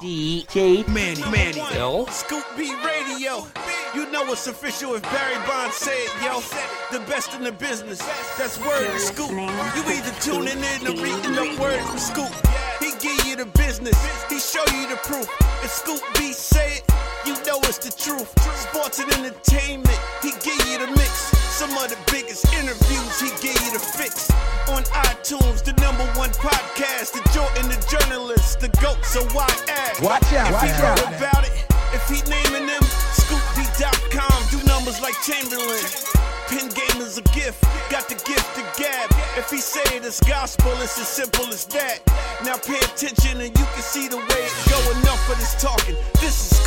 DJ Manny, Manny, Bill? Scoop B Radio. You know it's official if Barry Bonds said, yo. The best in the business. That's word to Scoop. You either tuning in or reading the word from Scoop. He give you the business. He show you the proof. If Scoop B say it, you know it's the truth. Sports and entertainment. He give you the mix. Some of the biggest interviews. He give you the fix. On iTunes, the number one podcast. The Jordan, the journalist, the GOAT. So why ask? Watch out, If watch he out. about it, if he naming them, scoopb.com, do numbers like Chamberlain. Pin game is a gift, got the gift to gab. If he say it is gospel, it's as simple as that. Now pay attention and you can see the way it go. Enough of this talking. This is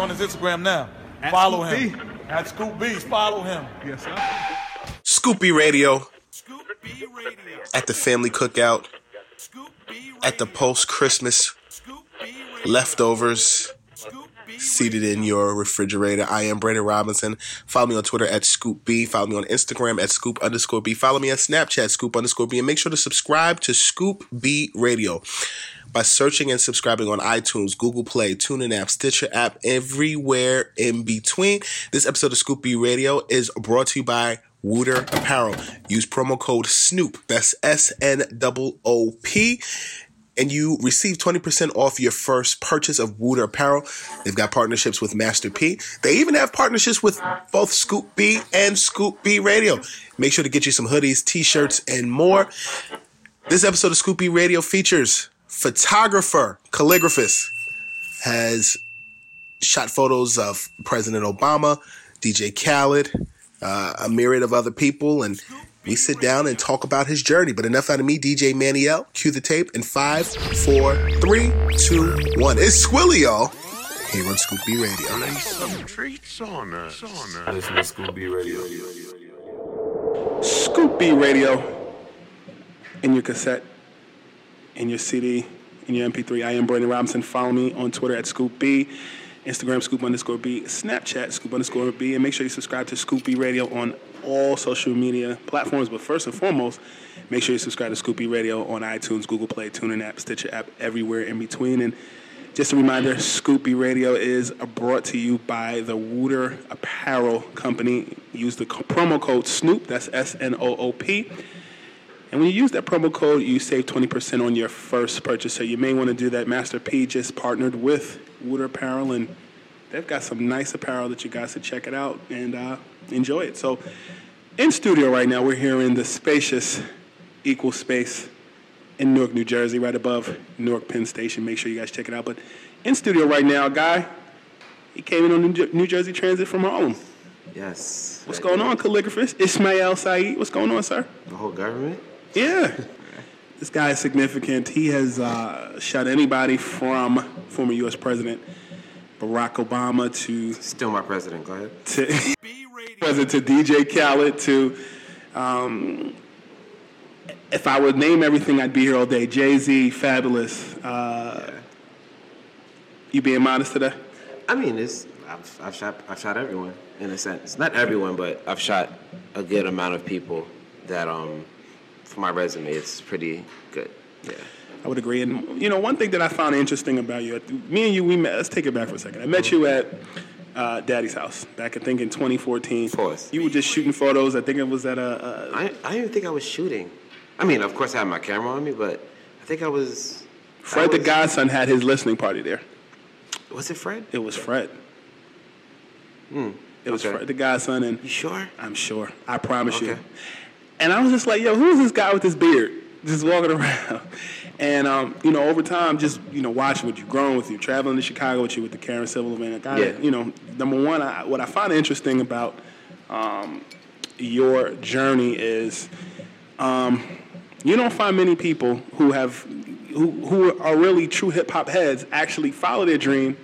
on his Instagram now. Follow him. At Scoop B's, follow him. Yes, sir. Scoop B Radio Scoop B Radio. at the family cookout, Scoop B Radio. at the post Christmas Scoop B Radio. leftovers seated in your refrigerator. I am Brandon Robinson. Follow me on Twitter at Scoop B. Follow me on Instagram at Scoop underscore B. Follow me on Snapchat, Scoop underscore B. And make sure to subscribe to Scoop B Radio by searching and subscribing on iTunes, Google Play, TuneIn app, Stitcher app, everywhere in between. This episode of Scoop B Radio is brought to you by Wooter Apparel. Use promo code SNOOP. That's S N O O P and you receive 20% off your first purchase of Wooter Apparel. They've got partnerships with Master P. They even have partnerships with both Scoop B and Scoop B Radio. Make sure to get you some hoodies, t-shirts, and more. This episode of Scoop B Radio features photographer, calligraphist, has shot photos of President Obama, DJ Khaled, uh, a myriad of other people, and we sit down and talk about his journey. But enough out of me, DJ Maniel. Cue the tape in five, four, three, two, one. It's Squilly, y'all. Here on Scoop B Radio. Lay some treats on us. On us. Listen to Scoop B Radio. Scoop B Radio in your cassette, in your CD, in your MP3. I am Brandon Robinson. Follow me on Twitter at Scoop B, Instagram Scoop underscore B, Snapchat Scoop underscore B, and make sure you subscribe to Scoop B Radio on all social media platforms. But first and foremost, make sure you subscribe to Scoop B Radio on iTunes, Google Play, TuneIn app, Stitcher app, everywhere in between. And just a reminder, Scoop B Radio is brought to you by the Wooter Apparel Company. Use the promo code SNOOP, that's S N O O P. And when you use that promo code, you save 20% on your first purchase. So you may want to do that. Master P just partnered with Wooter Apparel, and they've got some nice apparel that you guys should check it out and uh, enjoy it. So in studio right now, we're here in the spacious Equal Space in Newark, New Jersey, right above Newark Penn Station. Make sure you guys check it out. But in studio right now, a guy, he came in on New New Jersey Transit from Harlem. Yes. What's going on, calligraphist? Ismail Saeed. What's going on, sir? The whole government? Yeah. This guy is significant. He has uh, shot anybody from former U.S. President Barack Obama to Still my president. Go ahead. to, president to DJ Khaled to Um, if I would name everything, I'd be here all day. Jay Z, Fabolous. Uh, You being modest today? I mean, it's I've, I've shot I've shot everyone in a sense. Not everyone, but I've shot a good amount of people that um for my resume it's pretty good. Yeah. I would agree. And you know, one thing that I found interesting about you, me and you, we met. Let's take it back for a second. I met you at uh, Daddy's house back, I think, in 2014. Of course. You were just shooting photos. I think it was at a. a I I didn't even think I was shooting. I mean, of course I had my camera on me, but I think I was. Fred I the Godson had his listening party there. Was it Fred? It was Fred. Hmm. It was Okay. Fred the Godson, and You sure? I'm sure. I promise you. And I was just like, yo, who's this guy with this beard? Just walking around. And, um, you know, over time, just, you know, watching what you've grown with you, traveling to Chicago with you with the Karen Civil event. I got Yeah. it. You know, number one, I, what I find interesting about um, your journey is um, you don't find many people who have, who, who are really true hip hop heads actually follow their dream,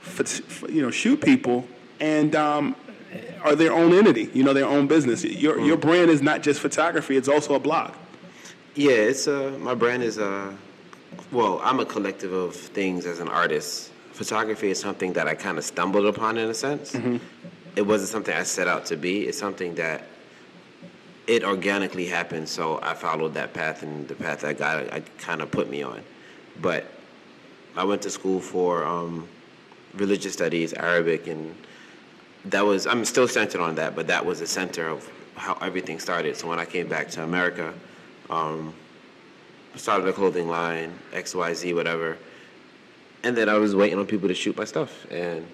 for, for, you know, shoot people, and um, are their own entity, you know, their own business. Your, your brand is not just photography, it's also a blog. Yeah, it's uh my brand is uh well, I'm a collective of things as an artist. Photography is something that I kind of stumbled upon in a sense. It wasn't something I set out to be. It's something that it organically happened, so I followed that path and the path that God I kind of put me on. But I went to school for um, religious studies, Arabic, and that was I'm still centered on that, but that was the center of how everything started. So when I came back to America, um, started a clothing line, X, Y, Z, whatever, and then I was waiting on people to shoot my stuff, and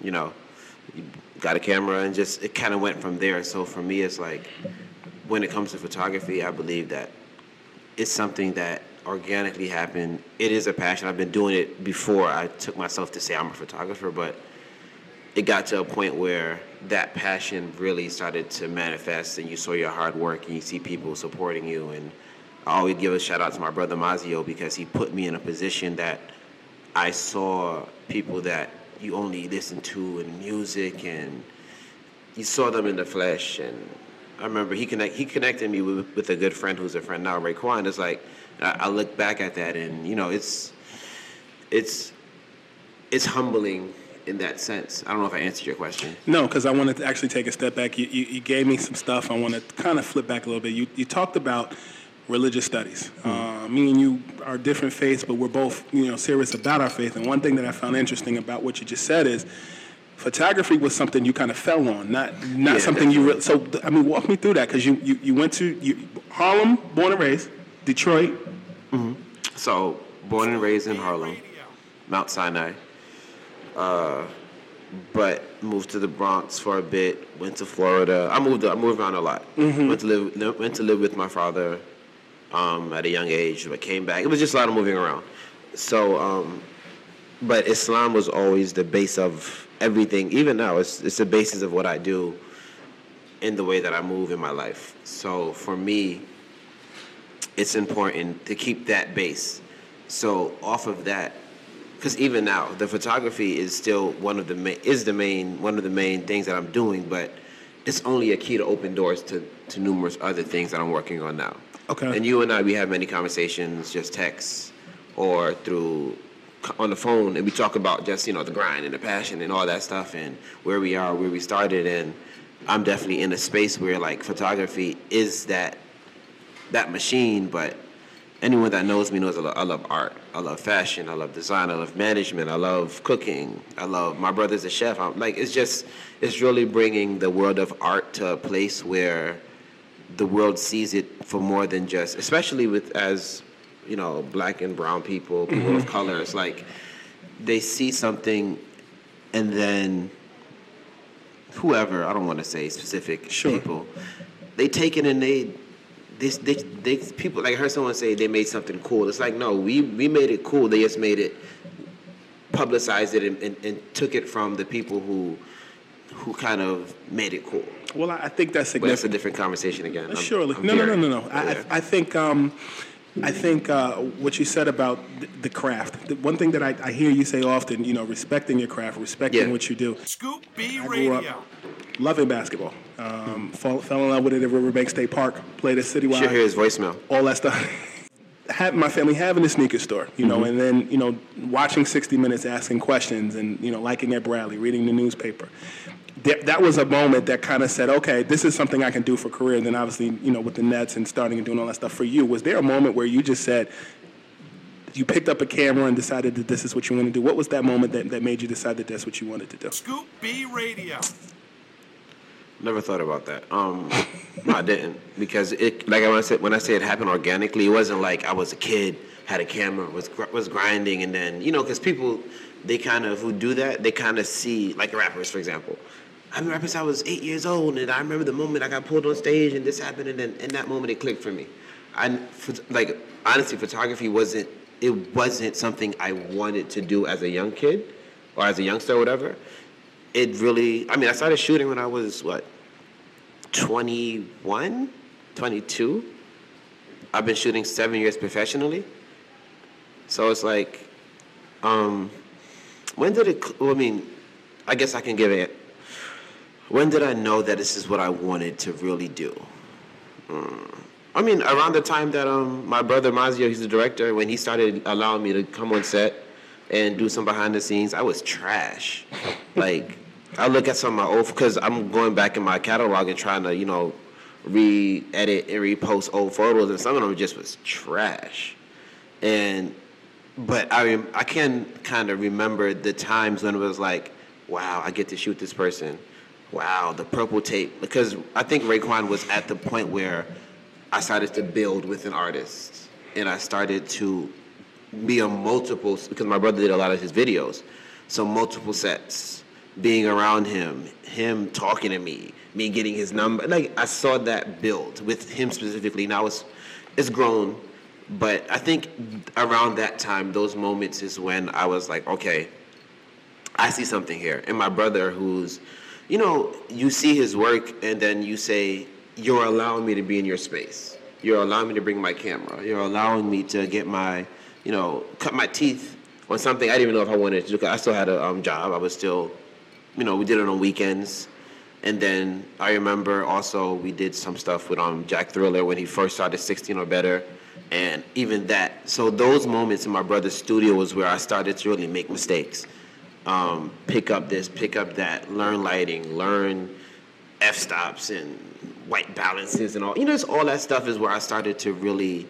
you know, got a camera, and just it kind of went from there. So for me, it's like when it comes to photography, I believe that it's something that organically happened. It is a passion. I've been doing it before I took myself to say I'm a photographer, but it got to a point where that passion really started to manifest and you saw your hard work and you see people supporting you and I always give a shout out to my brother Mazio because he put me in a position that I saw people that you only listen to in music and you saw them in the flesh and I remember he connect he connected me with, with a good friend who's a friend now, Raekwon. It's like I, I look back at that and you know it's it's it's humbling in that sense. I don't know if I answered your question. No, because I wanted to actually take a step back. You, you, you gave me some stuff. I want to kind of flip back a little bit. You, you talked about religious studies. Uh, me and you are different faiths, but we're both you know serious about our faith. And one thing that I found interesting about what you just said is photography was something you kind of fell on, not not Yeah, something you. Re- so I mean, walk me through that because you, you you went to you, Harlem, born and raised, Detroit. So, born and raised in Harlem, Mount Sinai. Uh, but moved to the Bronx for a bit. Went to Florida. I moved. I moved around a lot. Went to live. Went to live with my father um, at a young age, but came back. It was just a lot of moving around. So, um, but Islam was always the base of everything. Even now, it's it's the basis of what I do in the way that I move in my life. So for me, it's important to keep that base. So off of that, because even now the photography is still one of the main is the main one of the main things that I'm doing, but it's only a key to open doors to to numerous other things that I'm working on now. Okay. And you and I, we have many conversations, just texts or through on the phone, and we talk about just you know the grind and the passion and all that stuff, and where we are, where we started, and I'm definitely in a space where like photography is that that machine, but anyone that knows me knows I love, I love art. I love fashion. I love design. I love management. I love cooking. I love my brother's a chef. I'm like it's just it's really bringing the world of art to a place where the world sees it for more than just, especially with as you know black and brown people, people of mm-hmm. color. It's like they see something, and then whoever I don't want to say specific people, they take it and they this they, they people like I heard someone say they made something cool. It's like no, we we made it cool. They just made it publicized it and, and, and took it from the people who who kind of made it cool. Well, I I think that's But that's a different conversation again. I'm- Surely, I'm no, no, no, veering. no, no. I, I, I think, um, I think uh, what you said about the, the craft. The one thing that I, I hear you say often, you know, respecting your craft, respecting Yeah. what you do. Scoop B Radio. up loving basketball. Um, fall, fell in love with it at Riverbank State Park. Played at Citywide. Should hear his voicemail. All that stuff. Have my family having a sneaker store, you know, Mhm. and then you know watching 60 Minutes, asking questions, and you know liking Ed Bradley, reading the newspaper. That, that was a moment that kind of said, okay, this is something I can do for career. And then obviously, you know, with the Nets and starting and doing all that stuff for you, was there a moment where you just said, you picked up a camera and decided that this is what you want to do? What was that moment that, that made you decide that that's what you wanted to do? Scoop B Radio. Never thought about that. Um, no, I didn't because it like when I said when I say it happened organically, it wasn't like I was a kid, had a camera, was was grinding, and then you know because people they kind of who do that they kind of see like rappers for example. I've been rapping since I was eight years old, and I remember the moment I got pulled on stage and this happened, and then in that moment it clicked for me. I like honestly, photography wasn't it wasn't something I wanted to do as a young kid or as a youngster or whatever it really i mean i started shooting when i was what 21 22 i've been shooting seven years professionally. So it's like um when did it i mean i guess i can give it. When did i know that this is what i wanted to really do? Mm, i mean around the time that um my brother mazio he's the director when he started allowing me to come on set and do some behind the scenes i was trash. Like I look at some of my old because I'm going back in my catalog and trying to you know re-edit and repost old photos and some of them just was trash, and but I I can kind of remember the times when it was like, wow, I get to shoot this person, wow, the purple tape. Because I think Raekwon was at the point where I started to build with an artist and I started to be on multiple because my brother did a lot of his videos, so multiple sets, being around him, him talking to me, me getting his number. Like I saw that build with him specifically. Now it's it's grown, but I think around that time, those moments is when I was like, okay, I see something here. And my brother, who's, you know, you see his work and then you say, you're allowing me to be in your space. You're allowing me to bring my camera. You're allowing me to get my, you know, cut my teeth on something I didn't even know if I wanted to do. I still had a um, job. I was still, you know, we did it on weekends. And then I remember also we did some stuff with um, Jack Thriller when he first started 16 or better. And even that. So those moments in my brother's studio was where I started to really make mistakes. Um, pick up this, pick up that, learn lighting, learn f stops and white balances and all. You know, it's all that stuff is where I started to really.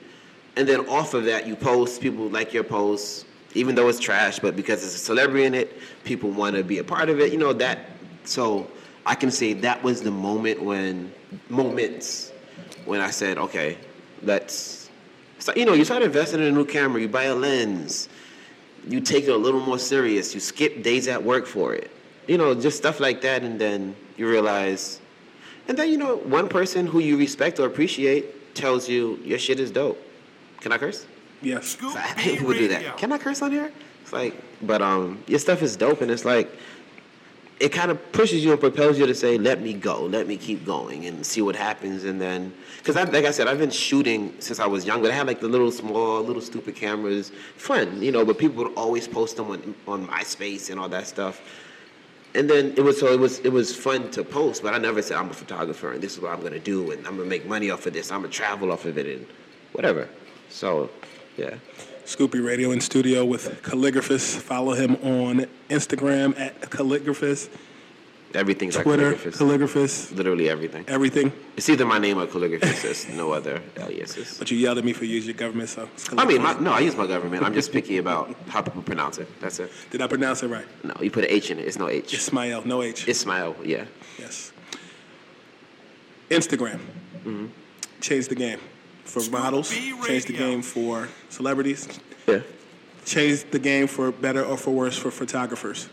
And then off of that, you post. People like your posts, even though it's trash, but because it's a celebrity in it, people want to be a part of it. You know that. So I can say that was the moment when moments when I said, okay, let's. So, you know, you start investing in a new camera. You buy a lens. You take it a little more serious. You skip days at work for it. You know, just stuff like that, and then you realize. And then you know, one person who you respect or appreciate tells you your shit is dope. Can I curse? Yes. So I hate people do that. Can I curse on here? It's like, but um, your stuff is dope, and it's like, it kind of pushes you and propels you to say, "Let me go, let me keep going, and see what happens." And then, because I, like I said, I've been shooting since I was young, but I had like the little small, little stupid cameras, fun, you know. But people would always post them on on MySpace and all that stuff. And then it was so it was it was fun to post, but I never said I'm a photographer and this is what I'm gonna do and I'm gonna make money off of this. I'm gonna travel off of it and whatever. So, yeah. Scoop B Radio in studio with Calligraphist. Follow him on Instagram at Calligraphist. Everything's Twitter, like calligraphist. calligraphist. Literally everything. Everything. It's either my name or calligraphist. There's no other aliases. But you yelled at me for using your government, so. it's I mean, my, no, I use my government. I'm just picky about how people pronounce it. That's it. Did I pronounce it right? No, you put an H in it. It's no H. Ismail, no H. Ismail, yeah. Yes. Instagram. Mm-hmm. Changed the game for models. Changed the game for celebrities. Yeah. Changed the game for better or for worse for photographers.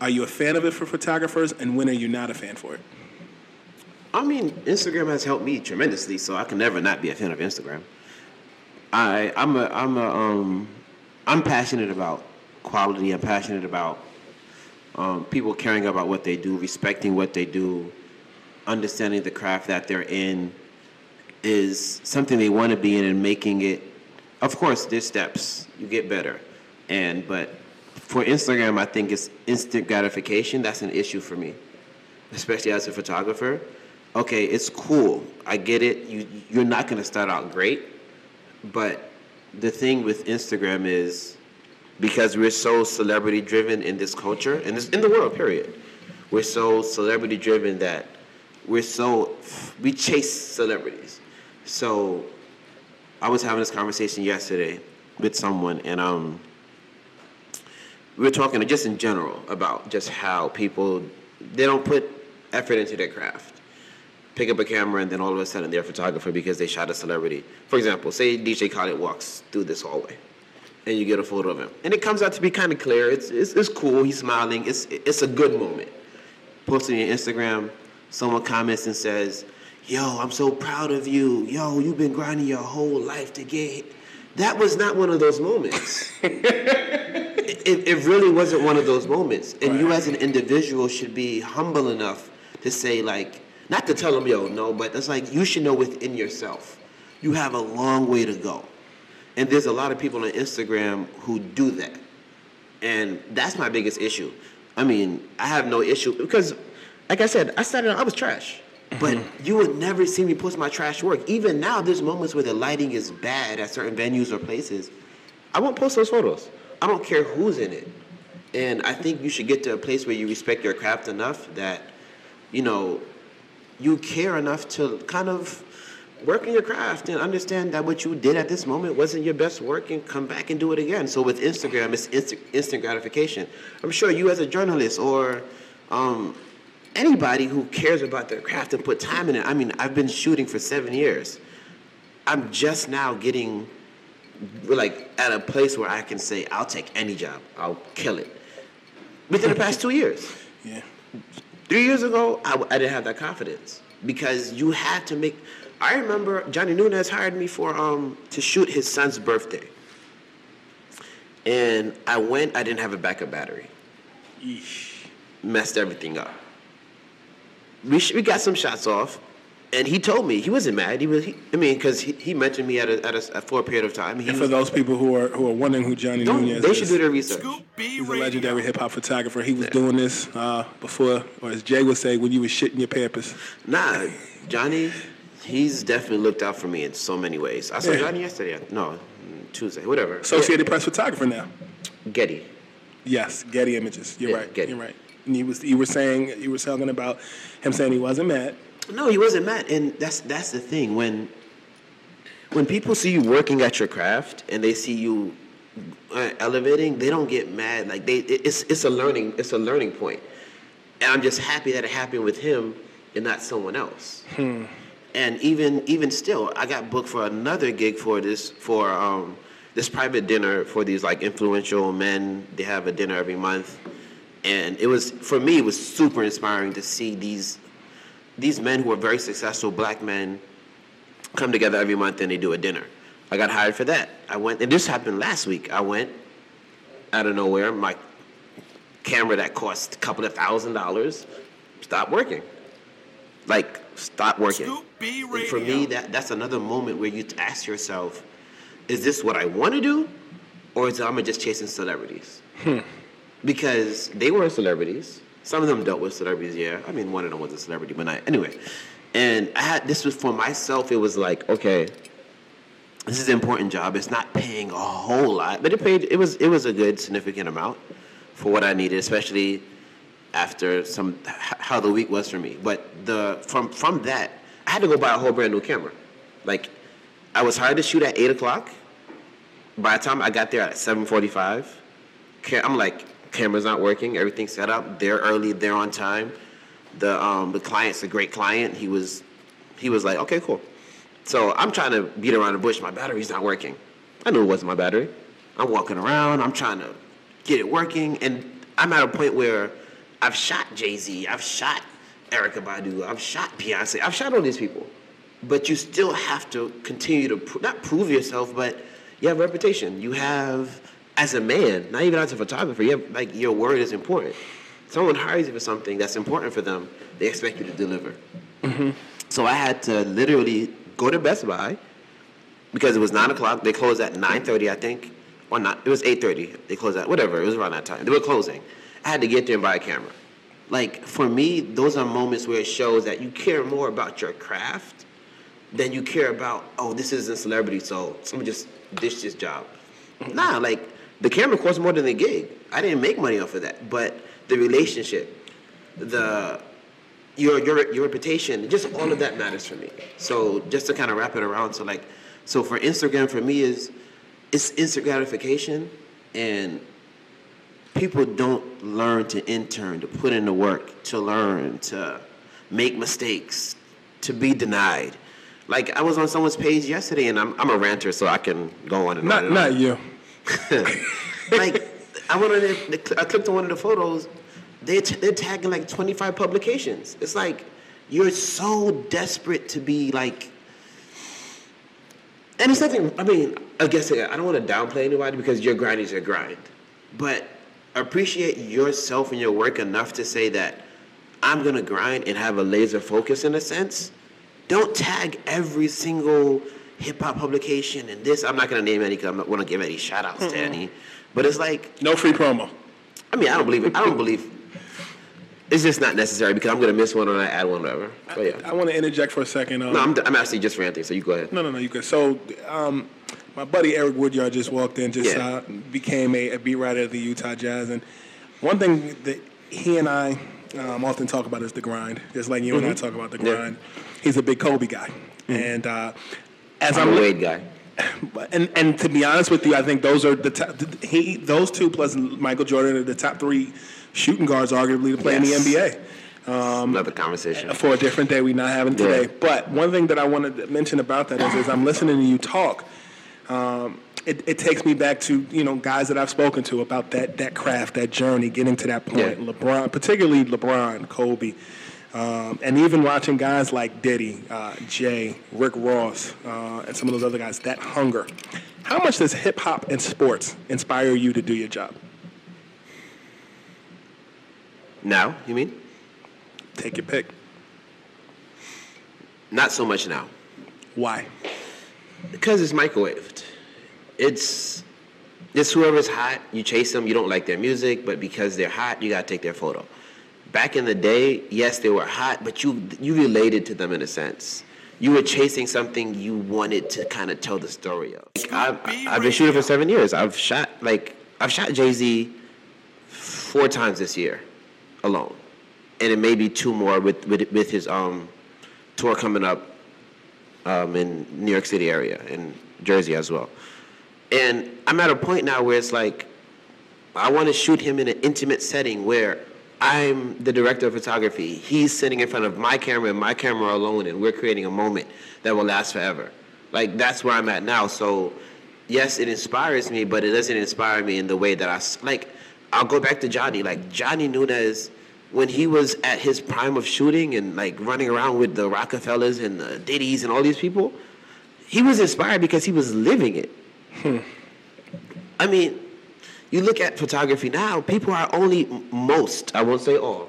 Are you a fan of it for photographers, and when are you not a fan for it? I mean, Instagram has helped me tremendously, so I can never not be a fan of Instagram. I I'm a I'm a um I'm passionate about quality. I'm passionate about um, people caring about what they do, respecting what they do, understanding the craft that they're in is something they want to be in and making it. Of course, there's steps. You get better, and but for Instagram, I think it's instant gratification. That's an issue for me. especially as a photographer, okay, it's cool. I get it. You you're not gonna start out great, but the thing with Instagram is because we're so celebrity driven in this culture and this, in the world, period. We're so celebrity driven that we're so we chase celebrities. So I was having this conversation yesterday with someone, and um, we were talking just in general about just how people they don't put effort into their craft. Pick up a camera and then all of a sudden they're a photographer because they shot a celebrity. For example, say DJ Khaled walks through this hallway, and you get a photo of him, and it comes out to be kind of clear. It's, it's it's cool. He's smiling. It's it's a good moment. Posting your Instagram, someone comments and says, "Yo, I'm so proud of you. Yo, you've been grinding your whole life to get." That was not one of those moments. it, it really wasn't one of those moments. And you as an individual should be humble enough to say like, not to tell them, yo, no, but that's like you should know within yourself, you have a long way to go. And there's a lot of people on Instagram who do that. And that's my biggest issue. I mean, I have no issue because, like I said, I started, I was trash. But you would never see me post my trash work. Even now, there's moments where the lighting is bad at certain venues or places. I won't post those photos. I don't care who's in it. And I think you should get to a place where you respect your craft enough that, you know, you care enough to kind of work in your craft and understand that what you did at this moment wasn't your best work and come back and do it again. So with Instagram, it's instant, instant gratification. I'm sure you as a journalist or um, anybody who cares about their craft and put time in it. I mean, I've been shooting for seven years. I'm just now getting like at a place where I can say I'll take any job. I'll kill it. Within the past two years. Yeah. Three years ago, I, I didn't have that confidence because you had to make. I remember Johnny Nunez hired me for um to shoot his son's birthday, and I went. I didn't have a backup battery. Eesh. Messed everything up. We sh- we got some shots off, and he told me he wasn't mad. He was. He, I mean, because he, he mentioned me at a, at a, for a period of time. He And for was, those people who are who are wondering who Johnny Don't- Nunez they is, should do their research. He's a legendary hip hop photographer. He was doing this uh, before, or as Jay would say, when you was shitting your pampers. Nah, Johnny, he's definitely looked out for me in so many ways. I saw Yeah. Johnny yesterday. No, Tuesday, whatever. Associated Press photographer now. Getty. Yes, Getty Images. You're Yeah, right. Getty. You're right. And you was you were saying you were talking about him saying he wasn't mad. No, he wasn't mad, and that's that's the thing. When when people see you working at your craft and they see you uh, elevating, they don't get mad. Like they, it's it's a learning it's a learning point, and I'm just happy that it happened with him and not someone else. And even even still, I got booked for another gig for this for um, this private dinner for these like influential men. They have a dinner every month, and it was for me it was super inspiring to see these these men who are very successful black men come together every month and they do a dinner. I got hired for that. I went, and this happened last week. I went out of nowhere. My camera that cost a couple of thousand dollars stopped working. Like, stopped working. And for me, that, that's another moment where you ask yourself, is this what I want to do? Or is I'm just chasing celebrities? Hmm. Because they were celebrities. Some of them dealt with celebrities, yeah. I mean, one of them was a celebrity, but not anyway. And I had this was for myself. It was like, okay, this is an important job. It's not paying a whole lot, but it paid. It was it was a good significant amount for what I needed, especially after some how the week was for me. But the from from that, I had to go buy a whole brand new camera. Like, I was hired to shoot at eight o'clock. By the time I got there at seven forty-five, I'm like, camera's not working. Everything's set up. They're early. They're on time. The um, the client's a great client. He was he was like, okay, cool. So I'm trying to beat around the bush. My battery's not working. I knew it wasn't my battery. I'm walking around. I'm trying to get it working, and I'm at a point where I've shot Jay Z. I've shot Erykah Badu. I've shot Beyonce. I've shot all these people, but you still have to continue to pro- not prove yourself, but you have reputation. You have as a man, not even as a photographer. You have like your word is important. Someone hires you for something that's important for them. They expect you to deliver. Mm-hmm. So I had to literally go to Best Buy because it was nine o'clock. They closed at nine thirty, I think, or not. It was eight thirty. They closed at whatever. It was around that time. They were closing. I had to get there and buy a camera. like for me, those are moments where it shows that you care more about your craft than you care about. Oh, this isn't celebrity, so someone just ditched this job. Mm-hmm. Nah, like the camera costs more than the gig. I didn't make money off of that, but the relationship, the your your your reputation, just all of that matters for me. So just to kind of wrap it around, so like, so for Instagram for me is it's instant gratification, and people don't learn to intern, to put in the work, to learn, to make mistakes, to be denied. Like I was on someone's page yesterday, and I'm I'm a ranter, so I can go on and Not on. And not on. you. like I went on there, I clicked on one of the photos. They t- they're tagging like 25 publications. It's like you're so desperate to be like. And it's nothing. I mean, I guess I don't want to downplay anybody because your grind is your grind, but appreciate yourself and your work enough to say that I'm gonna grind and have a laser focus in a sense. Don't tag every single hip hop publication and this. I'm not gonna name any because I don't want to give any shout outs to any. But it's like no free promo. I mean, I don't believe it. I don't believe. It's just not necessary because I'm gonna miss one or I add one, whatever. But yeah. I want to interject for a second. Um, No, I'm, I'm actually just ranting. So you go ahead. No, no, no, you good. So, um, my buddy Eric Woodyard just walked in, just Yeah. uh, became a, a beat writer at the Utah Jazz, and one thing that he and I um, often talk about is the grind. Just like you and I Mhm. talk about the Yeah. grind. He's a big Kobe guy, and uh, as I'm I'm a Wade guy. and and to be honest with you, I think those are the top, he those two plus Michael Jordan are the top three shooting guards, arguably, to play Yes. in the NBA. Um, Another conversation. for a different day we're not having today. Yeah. But one thing that I wanted to mention about that is, as I'm listening to you talk, um, it, it takes me back to you know guys that I've spoken to about that that craft, that journey, getting to that point. LeBron, particularly LeBron, Kobe. Um, and even watching guys like Diddy, uh, Jay, Rick Ross, uh, and some of those other guys, that hunger. How much does hip hop and sports inspire you to do your job? Now, you mean? Take your pick. Not so much now. Why? Because it's microwaved. It's it's whoever's hot. You chase them. You don't like their music, but because they're hot, you gotta take their photo. Back in the day, yes, they were hot, but you you related to them in a sense. You were chasing something you wanted to kind of tell the story of. Like, I've, I've been shooting for seven years. I've shot like I've shot Jay Z four times this year alone, and it may be two more with with, with his um tour coming up um, in New York City area in Jersey as well. And I'm at a point now where it's like I want to shoot him in an intimate setting where I'm the director of photography. He's sitting in front of my camera and my camera alone, and we're creating a moment that will last forever. Like that's where I'm at now. So yes, it inspires me, but it doesn't inspire me in the way that I like. I'll go back to Johnny. Like Johnny Nunez, when he was at his prime of shooting and like running around with the Rockefellers and the Diddy's and all these people, he was inspired because he was living it. Hmm. I mean, you look at photography now, people are only most, I won't say all,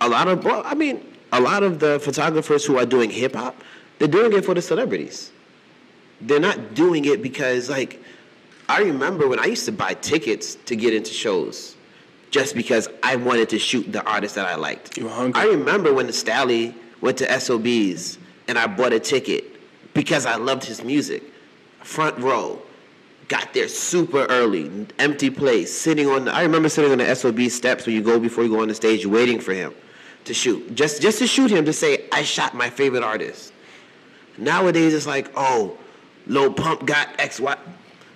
a lot of, well, I mean, a lot of the photographers who are doing hip hop, they're doing it for the celebrities. They're not doing it because, like, I remember when I used to buy tickets to get into shows just because I wanted to shoot the artist that I liked. You were hungry. I remember when the Stalley went to SOBs and I bought a ticket because I loved his music. Front row. Got there super early, empty place, sitting on the, I remember sitting on the SOB steps when you go before you go on the stage waiting for him to shoot. Just just to shoot him to say, I shot my favorite artist. Nowadays it's like, oh, Lil Pump got X, Y.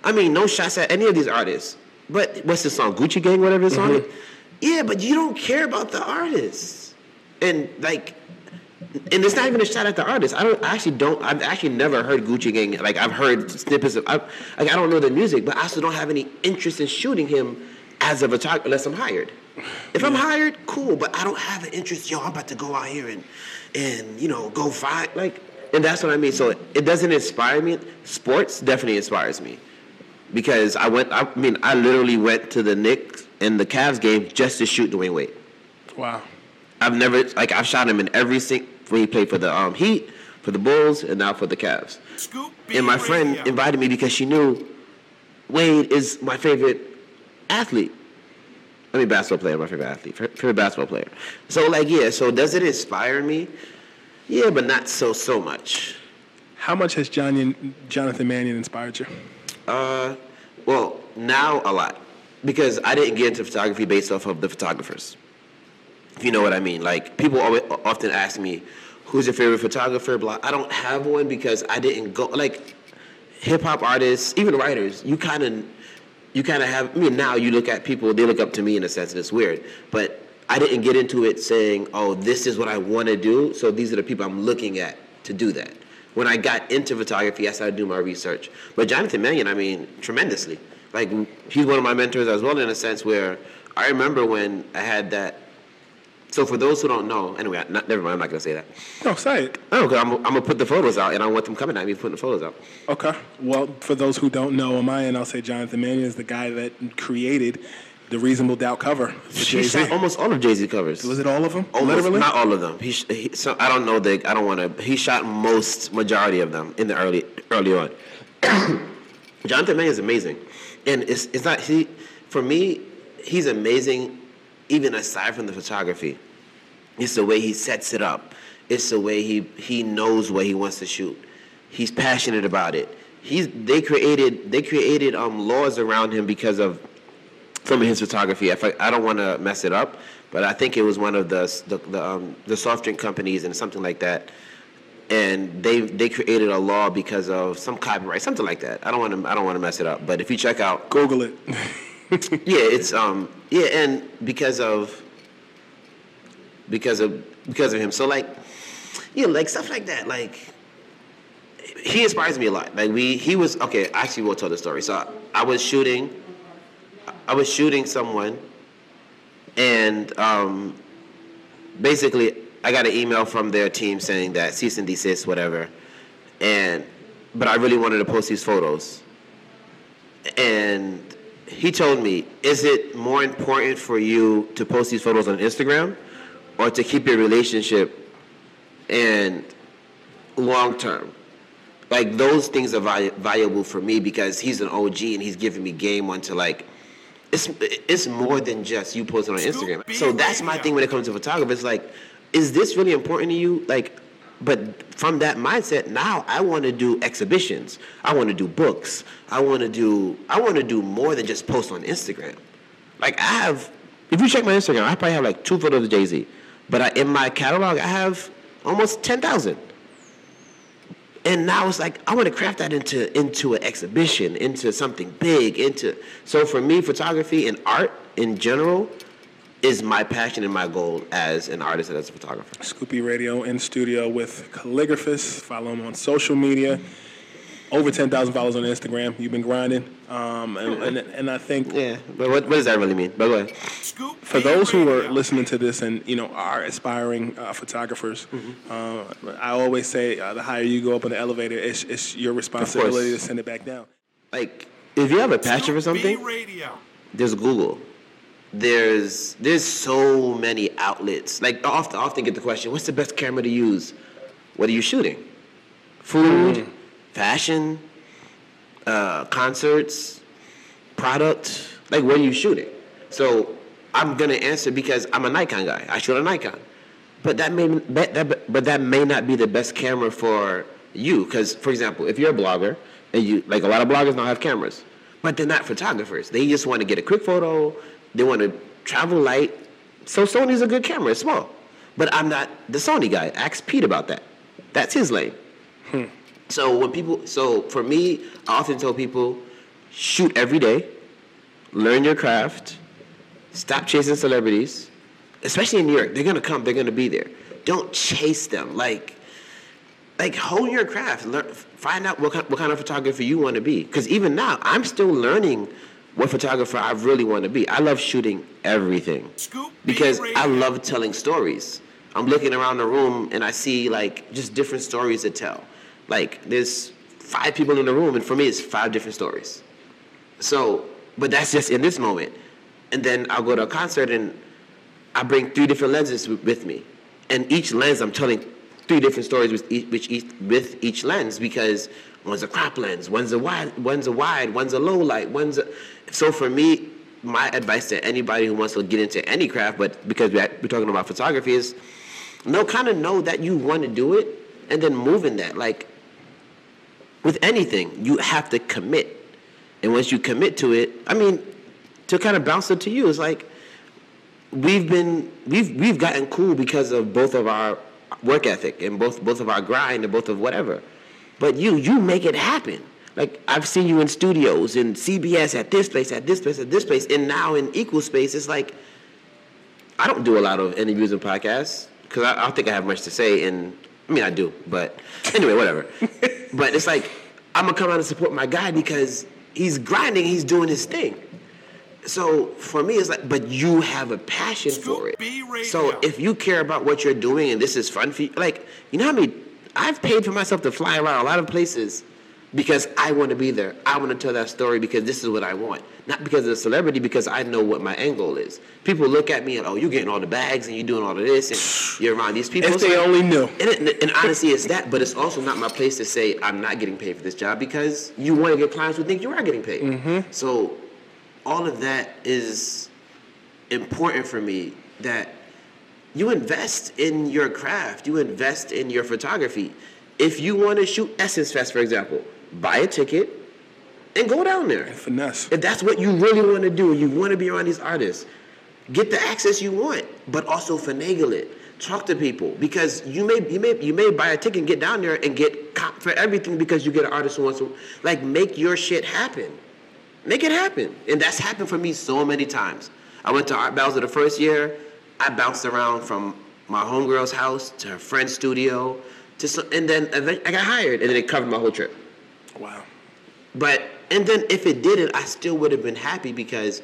I mean, no shots at any of these artists. But what's the song? Gucci Gang, whatever the song mm-hmm. is? Yeah, but you don't care about the artists. And like, and it's not even a shot at the artist. I don't I actually don't. I've actually never heard Gucci Gang. Like I've heard snippets of. I, like I don't know the music, but I also don't have any interest in shooting him as a photographer unless I'm hired. If I'm hired, cool. But I don't have an interest. Yo, I'm about to go out here and and you know go find like. And that's what I mean. So it doesn't inspire me. Sports definitely inspires me because I went. I mean, I literally went to the Knicks and the Cavs game just to shoot Dwyane Wade. Wow. I've never like I've shot him in every single when he played for the um, Heat, for the Bulls, and now for the Cavs. And my friend invited me because she knew Wade is my favorite athlete. I mean, basketball player, my favorite athlete, favorite basketball player. So, like, yeah. So, does it inspire me? Yeah, but not so so much. How much has John, Jonathan Mannion inspired you? Uh, well, now a lot because I didn't get into photography based off of the photographers. If you know what I mean. Like people always, often ask me, "Who's your favorite photographer?" Blah. I don't have one because I didn't go like hip hop artists, even writers. You kind of you kind of have. I mean, now you look at people; they look up to me in a sense, and it's weird. But I didn't get into it saying, "Oh, this is what I want to do." So these are the people I'm looking at to do that. When I got into photography, I started doing my research. But Jonathan Mannion, I mean, tremendously. Like he's one of my mentors as well, in a sense where I remember when I had that. So for those who don't know, anyway, not, never mind. I'm not gonna say that. No, say it. No, because I'm, I'm gonna put the photos out, and I want them coming at me putting the photos out. Okay. Well, for those who don't know, on my end, I'll say Jonathan Mannion is the guy that created the Reasonable Doubt cover. He shot almost all of Jay Z covers. Was it all of them? Almost, Literally? not all of them. He, he so I don't know the I don't want to. He shot most majority of them in the early early on. Jonathan Mannion is amazing, and it's it's not he for me. He's amazing, even aside from the photography. It's the way he sets it up. It's the way he he knows what he wants to shoot. He's passionate about it. He's they created they created um, laws around him because of some of his photography. I, I don't want to mess it up, but I think it was one of the the the, um, the soft drink companies and something like that. And they they created a law because of some copyright, something like that. I don't want to I don't want to mess it up. But if you check out Google it. yeah, it's um yeah, and because of because of because of him. So like yeah, like stuff like that. Like he inspires me a lot. Like we he was okay. Actually, we'll tell the story. So I was shooting. I was shooting someone, and um, basically I got an email from their team saying that cease and desist, whatever. And but I really wanted to post these photos. And he told me, is it more important for you to post these photos on Instagram or to keep your relationship and long term? Like those things are valu- valuable for me because he's an OG and he's giving me game one to like it's it's more than just you posting on Instagram. So that's my thing when it comes to photography. It's like, is this really important to you? Like, but from that mindset, now I want to do exhibitions. I want to do books. I want to do I want to do more than just post on Instagram. Like I have, if you check my Instagram, I probably have like two photos of Jay Z, but I, in my catalog I have almost ten thousand. And now it's like I want to craft that into into an exhibition, into something big, into so for me, photography and art in general is my passion and my goal as an artist and as a photographer. Scoop B Radio in studio with Calligraphist. Follow him on social media. Over 10,000 followers on Instagram. You've been grinding. Um, and, and, and I think. Yeah, but what, what does that really mean? But go ahead. For those who are listening to this and, you know, are aspiring uh, photographers, uh, I always say uh, the higher you go up in the elevator, it's, it's your responsibility to send it back down. Like, if you have a passion for something, there's Google. There's there's so many outlets. Like I often often get the question, what's the best camera to use? What are you shooting? Food, fashion, uh, concerts, product. Like what are you shooting? So I'm gonna answer because I'm a Nikon guy. I shoot a Nikon, but that may that, that but that may not be the best camera for you. Because for example, if you're a blogger and you like a lot of bloggers now have cameras, but they're not photographers. They just want to get a quick photo. They want to travel light. So Sony's a good camera. It's small, but I'm not the Sony guy. Ask Pete about that. That's his lane. Hmm. So when people, so for me, I often tell people, shoot every day, learn your craft, stop chasing celebrities, especially in New York. They're gonna come. They're gonna be there. Don't chase them. Like, like hone your craft. Learn, find out what kind, what kind of photographer you want to be. Because even now, I'm still learning what photographer I really want to be. I love shooting everything because I love telling stories. I'm looking around the room and I see like just different stories to tell. Like there's five people in the room, and for me, it's five different stories. So, but that's just in this moment. And then I'll go to a concert and I bring three different lenses with, with me, and each lens I'm telling three different stories with each, with each, with each lens because one's a crop lens, one's a wide, one's a wide, one's a low light, one's a. So for me, my advice to anybody who wants to get into any craft, but because we're talking about photography, is no kind of know that you want to do it, and then move in that. Like with anything, you have to commit, and once you commit to it, I mean, to kind of bounce it to you, it's like we've been we've we've gotten cool because of both of our work ethic and both both of our grind and both of whatever. But you you make it happen. Like I've seen you in studios in CBS at this place, at this place, at this place, and now in Equal Space. It's like I don't do a lot of interviews and podcasts because I, I don't think I have much to say. And I mean I do, but anyway, whatever. but it's like I'm gonna come out and support my guy because he's grinding, he's doing his thing. So for me, it's like, but you have a passion for it. So if you care about what you're doing and this is fun for you, like, you know how many, I've paid for myself to fly around a lot of places because I want to be there. I want to tell that story because this is what I want. Not because of the celebrity, because I know what my end goal is. People look at me and, oh, you're getting all the bags and you're doing all of this and you're around these people. If they only knew. And, it, and honestly, it's that, but it's also not my place to say I'm not getting paid for this job because you want to get clients who think you are getting paid. Mm-hmm. So all of that is important for me that you invest in your craft, you invest in your photography. If you want to shoot Essence Fest, for example, buy a ticket and go down there. And finesse. If that's what you really want to do, you want to be around these artists, get the access you want, but also finagle it. Talk to people because you may you may you may buy a ticket and get down there and get cop for everything because you get an artist who wants to like make your shit happen. Make it happen. And that's happened for me so many times. I went to Art Basel the first year. I bounced around from my homegirl's house to her friend's studio, to some, and then I got hired, and then it covered my whole trip. Wow. But and then if it didn't, I still would have been happy because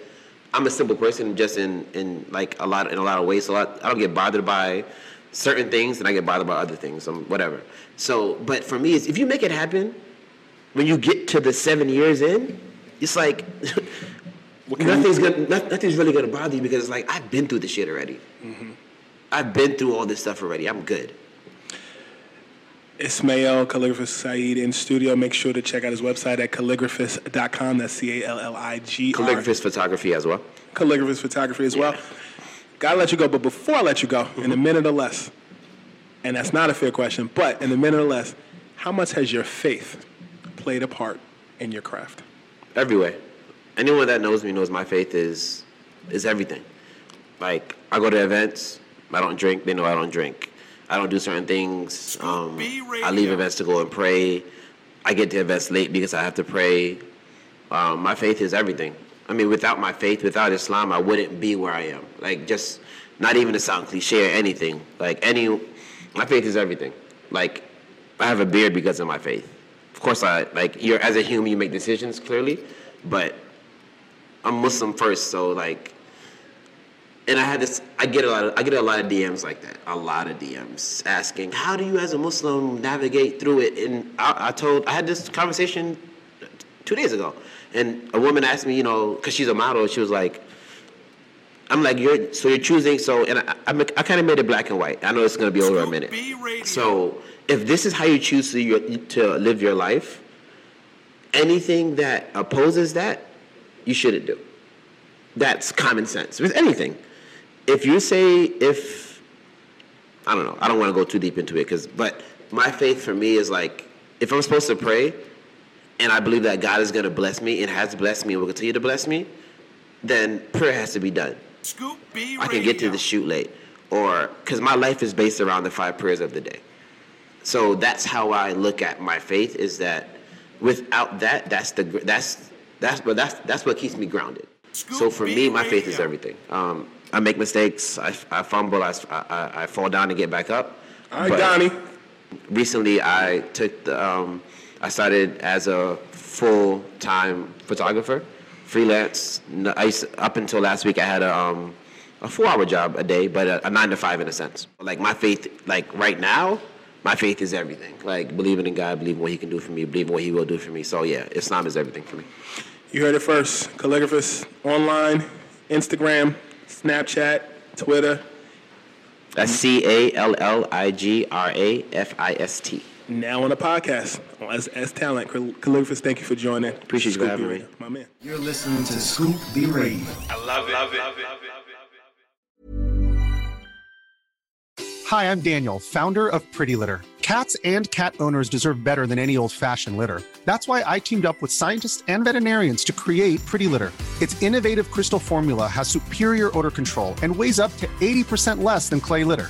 I'm a simple person, just in in like a lot in a lot of ways. A lot I don't get bothered by certain things, and I get bothered by other things. Um, whatever. So, but for me, is if you make it happen, when you get to the seven years in, it's like nothing's gonna noth- nothing's really gonna bother you because it's like I've been through the shit already. Mm-hmm. I've been through all this stuff already. I'm good. Ismail Calligraphist Saeed in studio. Make sure to check out his website at calligraphist.com. That's C A L L I G. Calligraphist photography as well. Calligraphist photography as well. Gotta let you go, but before I let you go, in a mm-hmm. minute or less, and that's not a fair question, but in a minute or less, how much has your faith played a part in your craft? Everywhere. Anyone that knows me knows my faith is is everything. Like I go to events, I don't drink. They know I don't drink. I don't do certain things. Um, I leave events to go and pray. I get to events late because I have to pray. Um, my faith is everything. I mean, without my faith, without Islam, I wouldn't be where I am. Like, just not even to sound cliche or anything. Like, any, my faith is everything. Like, I have a beard because of my faith. Of course, I like you're as a human, you make decisions clearly, but I'm Muslim first, so like, and I had this. I get a lot of I get a lot of DMs like that. A lot of DMs asking, "How do you, as a Muslim, navigate through it?" And I, I told I had this conversation two days ago, and a woman asked me, you know, because she's a model, she was like, I'm like, you're so you're choosing. So, and I, I, I kind of made it black and white. I know it's gonna be over a minute. So, if this is how you choose to, your, to live your life, anything that opposes that, you shouldn't do. That's common sense with anything. If you say if I don't know, I don't want to go too deep into it, because but my faith for me is like if I'm supposed to pray, and I believe that God is gonna bless me and has blessed me and will continue to bless me, then prayer has to be done. I can get to the shoot late, or because my life is based around the five prayers of the day. So that's how I look at my faith. Is that without that, that's the that's that's but that's that's what keeps me grounded. So for me, my faith is everything. Um, I make mistakes. I, I fumble. I, I, I fall down and get back up. All right, But Donnie. Recently, I took the. Um, I started as a full time photographer, freelance. I to- up until last week, I had a um, a four hour job a day, but a, a nine to five in a sense. Like my faith, like right now, my faith is everything. Like believing in God, believing what He can do for me, believing what He will do for me. So yeah, Islam is everything for me. You heard it first. Calligraphist online, Instagram, Snapchat, Twitter. That's C A L L I G R A F I S T. now on the podcast as, as talent. Calligrapher, thank you for joining. Appreciate you having me. My man. You're listening to Scoop B Radio. I love it. Love it. Hi, I'm Daniel, founder of Pretty Litter. Cats and cat owners deserve better than any old fashioned litter. That's why I teamed up with scientists and veterinarians to create Pretty Litter. Its innovative crystal formula has superior odor control and weighs up to 80% less than clay litter.